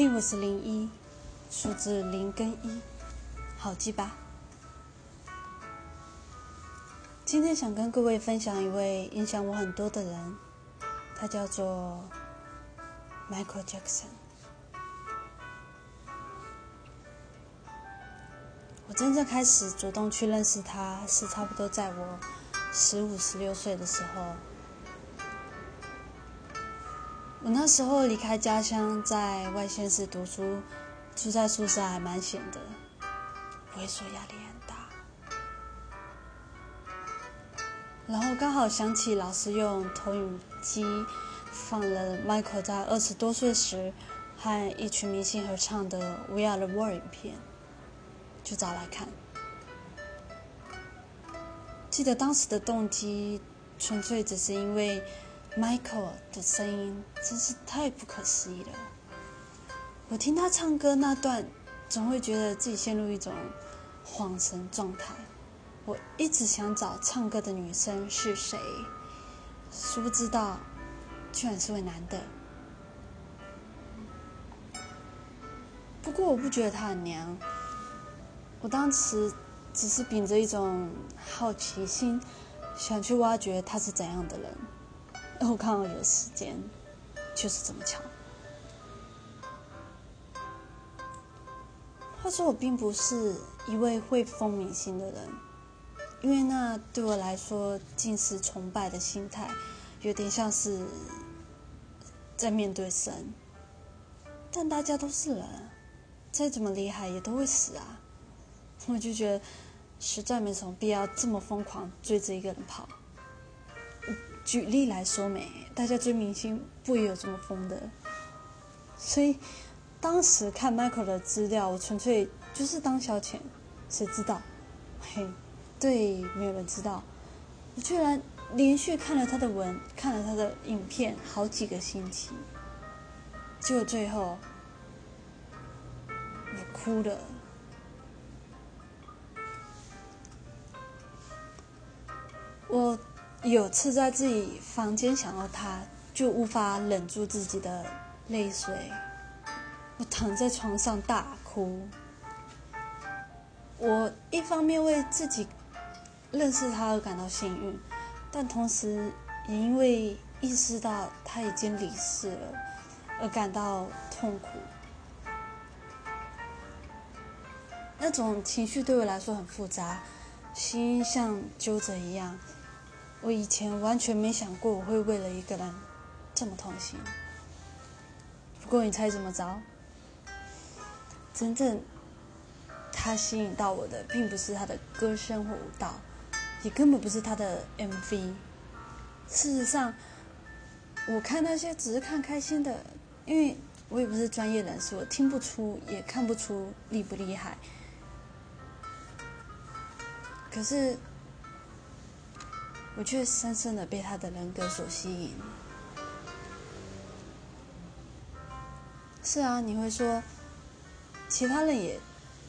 嘿，我是零一，数字零跟一，好记吧？今天想跟各位分享一位影响我很多的人，他叫做 Michael Jackson。我真正开始主动去认识他，是差不多在我十五、十六岁的时候。我那时候离开家乡，在外县市读书，住在宿舍还蛮闲的，不会说压力很大。然后刚好想起老师用投影机放了 Michael 在二十多岁时和一群明星合唱的《We Are the World》影片，就找来看。记得当时的动机，纯粹只是因为。Michael 的声音真是太不可思议了。我听他唱歌那段，总会觉得自己陷入一种恍神状态。我一直想找唱歌的女生是谁，殊不知道，居然是位男的。不过我不觉得他很娘，我当时只是秉着一种好奇心，想去挖掘他是怎样的人。我刚好有时间，就是这么巧。话说，我并不是一位会疯明星的人，因为那对我来说，近似崇拜的心态，有点像是在面对神。但大家都是人，再怎么厉害也都会死啊！我就觉得实在没什么必要这么疯狂追着一个人跑。举例来说，没大家追明星不也有这么疯的？所以当时看 Michael 的资料，我纯粹就是当消遣，谁知道？嘿，对，没有人知道。我居然连续看了他的文，看了他的影片好几个星期，结果最后我哭了。我。有次在自己房间想到他，就无法忍住自己的泪水。我躺在床上大哭。我一方面为自己认识他而感到幸运，但同时也因为意识到他已经离世了而感到痛苦。那种情绪对我来说很复杂，心像揪着一样。我以前完全没想过我会为了一个人这么痛心。不过你猜怎么着？真正他吸引到我的，并不是他的歌声或舞蹈，也根本不是他的 MV。事实上，我看那些只是看开心的，因为我也不是专业人士，我听不出也看不出厉不厉害。可是。我却深深的被他的人格所吸引。是啊，你会说，其他人也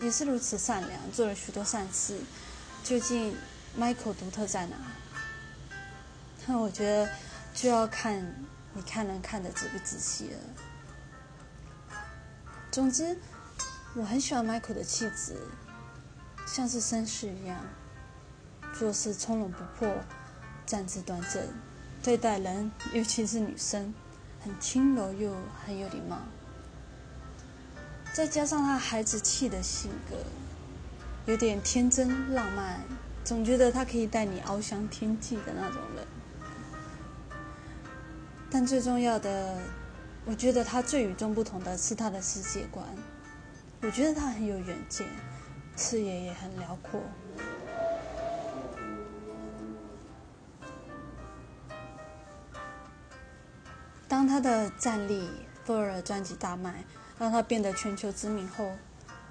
也是如此善良，做了许多善事，究竟 Michael 独特在哪？那 我觉得就要看你看人看的仔不仔细了。总之，我很喜欢 Michael 的气质，像是绅士一样，做事从容不迫。站姿端正，对待人，尤其是女生，很轻柔又很有礼貌。再加上他孩子气的性格，有点天真浪漫，总觉得他可以带你翱翔天际的那种人。但最重要的，我觉得他最与众不同的是他的世界观。我觉得他很有远见，视野也很辽阔。他的战力《f o r 专辑大卖，让他变得全球知名后，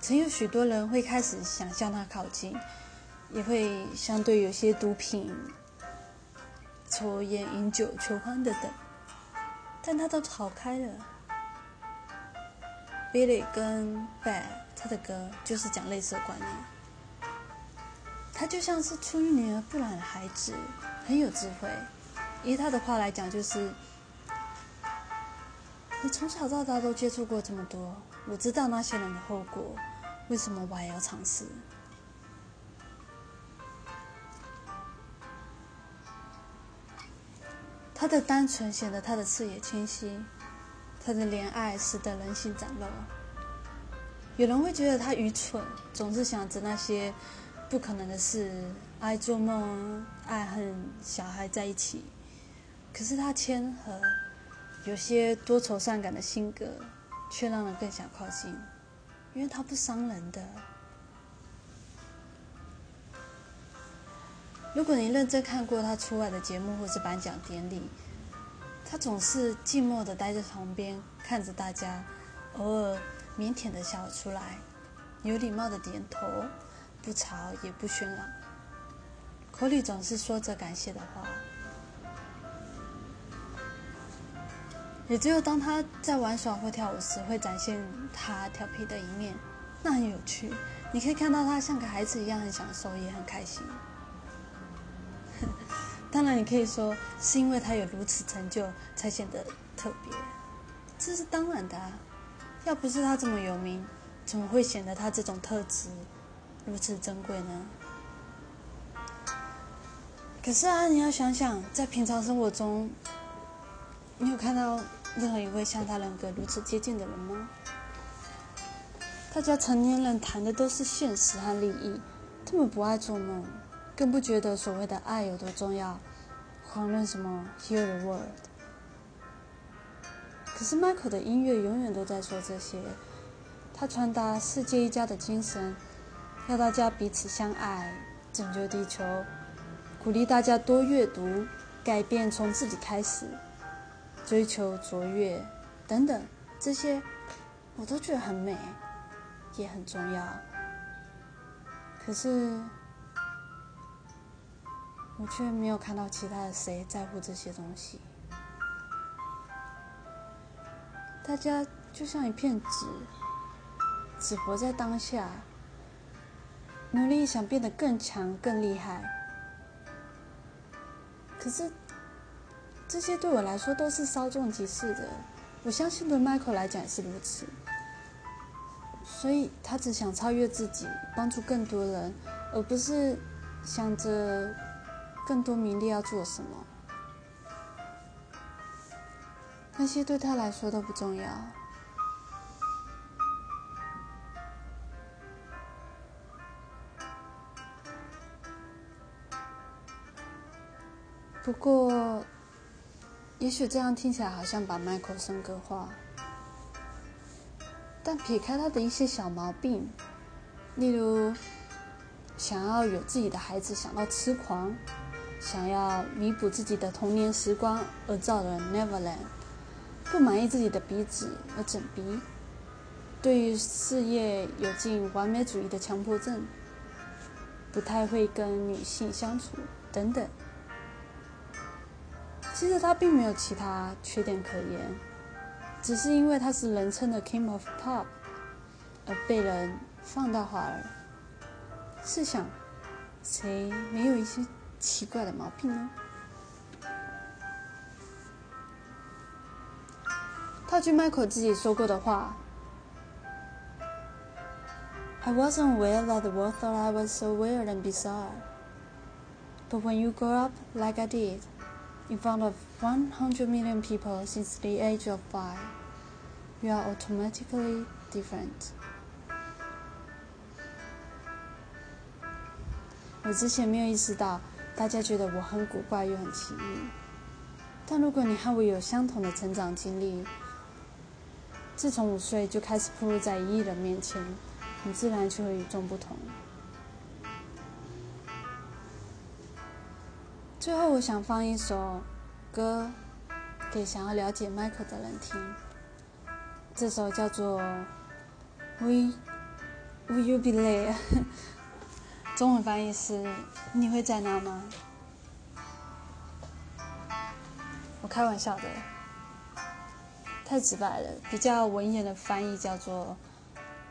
曾有许多人会开始想向他靠近，也会相对有些毒品、抽烟、饮酒、求欢的等，但他都逃开了。Billy 跟 Bad 他的歌就是讲类似的观念，他就像是出淤泥而不染的孩子，很有智慧。以他的话来讲，就是。你从小到大都接触过这么多，我知道那些人的后果，为什么我还要尝试？他的单纯显得他的视野清晰，他的怜爱使得人性展露。有人会觉得他愚蠢，总是想着那些不可能的事，爱做梦，爱恨小孩在一起。可是他谦和。有些多愁善感的性格，却让人更想靠近，因为他不伤人的。如果你认真看过他出来的节目或是颁奖典礼，他总是静默的待在旁边看着大家，偶尔腼腆的笑出来，有礼貌的点头，不吵也不喧嚷，口里总是说着感谢的话。也只有当他在玩耍或跳舞时，会展现他调皮的一面，那很有趣。你可以看到他像个孩子一样很享受，也很开心。当然，你可以说是因为他有如此成就才显得特别，这是当然的啊。要不是他这么有名，怎么会显得他这种特质如此珍贵呢？可是啊，你要想想，在平常生活中，你有看到？任何一位像他人格如此接近的人吗？大家成年人谈的都是现实和利益，他们不爱做梦，更不觉得所谓的爱有多重要，遑论什么 hear the world”。可是 Michael 的音乐永远都在说这些，他传达世界一家的精神，要大家彼此相爱，拯救地球，鼓励大家多阅读，改变从自己开始。追求卓越，等等，这些我都觉得很美，也很重要。可是，我却没有看到其他的谁在乎这些东西。大家就像一片纸，只活在当下，努力想变得更强、更厉害。可是。这些对我来说都是稍纵即逝的，我相信对 Michael 来讲也是如此。所以他只想超越自己，帮助更多人，而不是想着更多名利要做什么。那些对他来说都不重要。不过。也许这样听起来好像把 Michael 升格化，但撇开他的一些小毛病，例如想要有自己的孩子想到痴狂，想要弥补自己的童年时光而造的 Neverland，不满意自己的鼻子而整鼻，对于事业有进完美主义的强迫症，不太会跟女性相处等等。其实他并没有其他缺点可言，只是因为他是人称的 King of Pop，而被人放大化了。试想，谁没有一些奇怪的毛病呢？套句 Michael 自己说过的话：“I wasn't aware that the world thought I was so weird and bizarre, but when you grow up like I did.” In front of 100 million people since the age of five, you are automatically different. 我之前没有意识到，大家觉得我很古怪又很奇异。但如果你和我有相同的成长经历，自从五岁就开始暴露在一亿人面前，你自然就会与众不同。最后，我想放一首歌给想要了解 Michael 的人听。这首叫做《We Will You Be There 》，中文翻译是“你会在那吗？”我开玩笑的，太直白了。比较文言的翻译叫做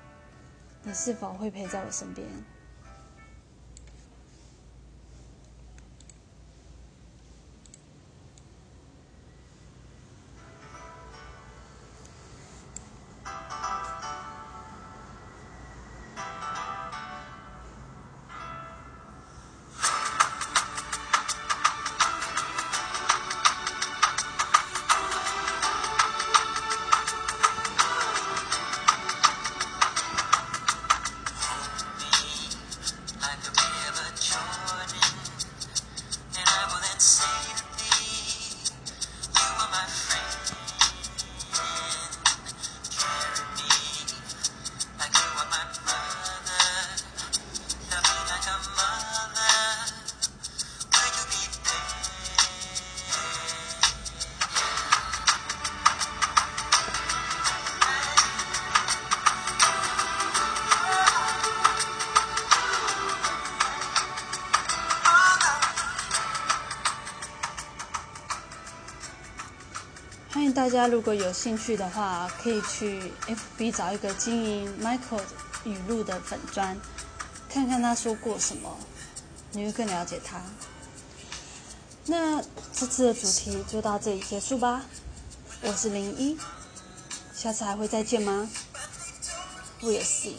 “你是否会陪在我身边？”欢迎大家如果有兴趣的话，可以去 FB 找一个经营 Michael 语录的粉砖，看看他说过什么，你会更了解他。那这次的主题就到这里结束吧。我是零一，下次还会再见吗？We'll see.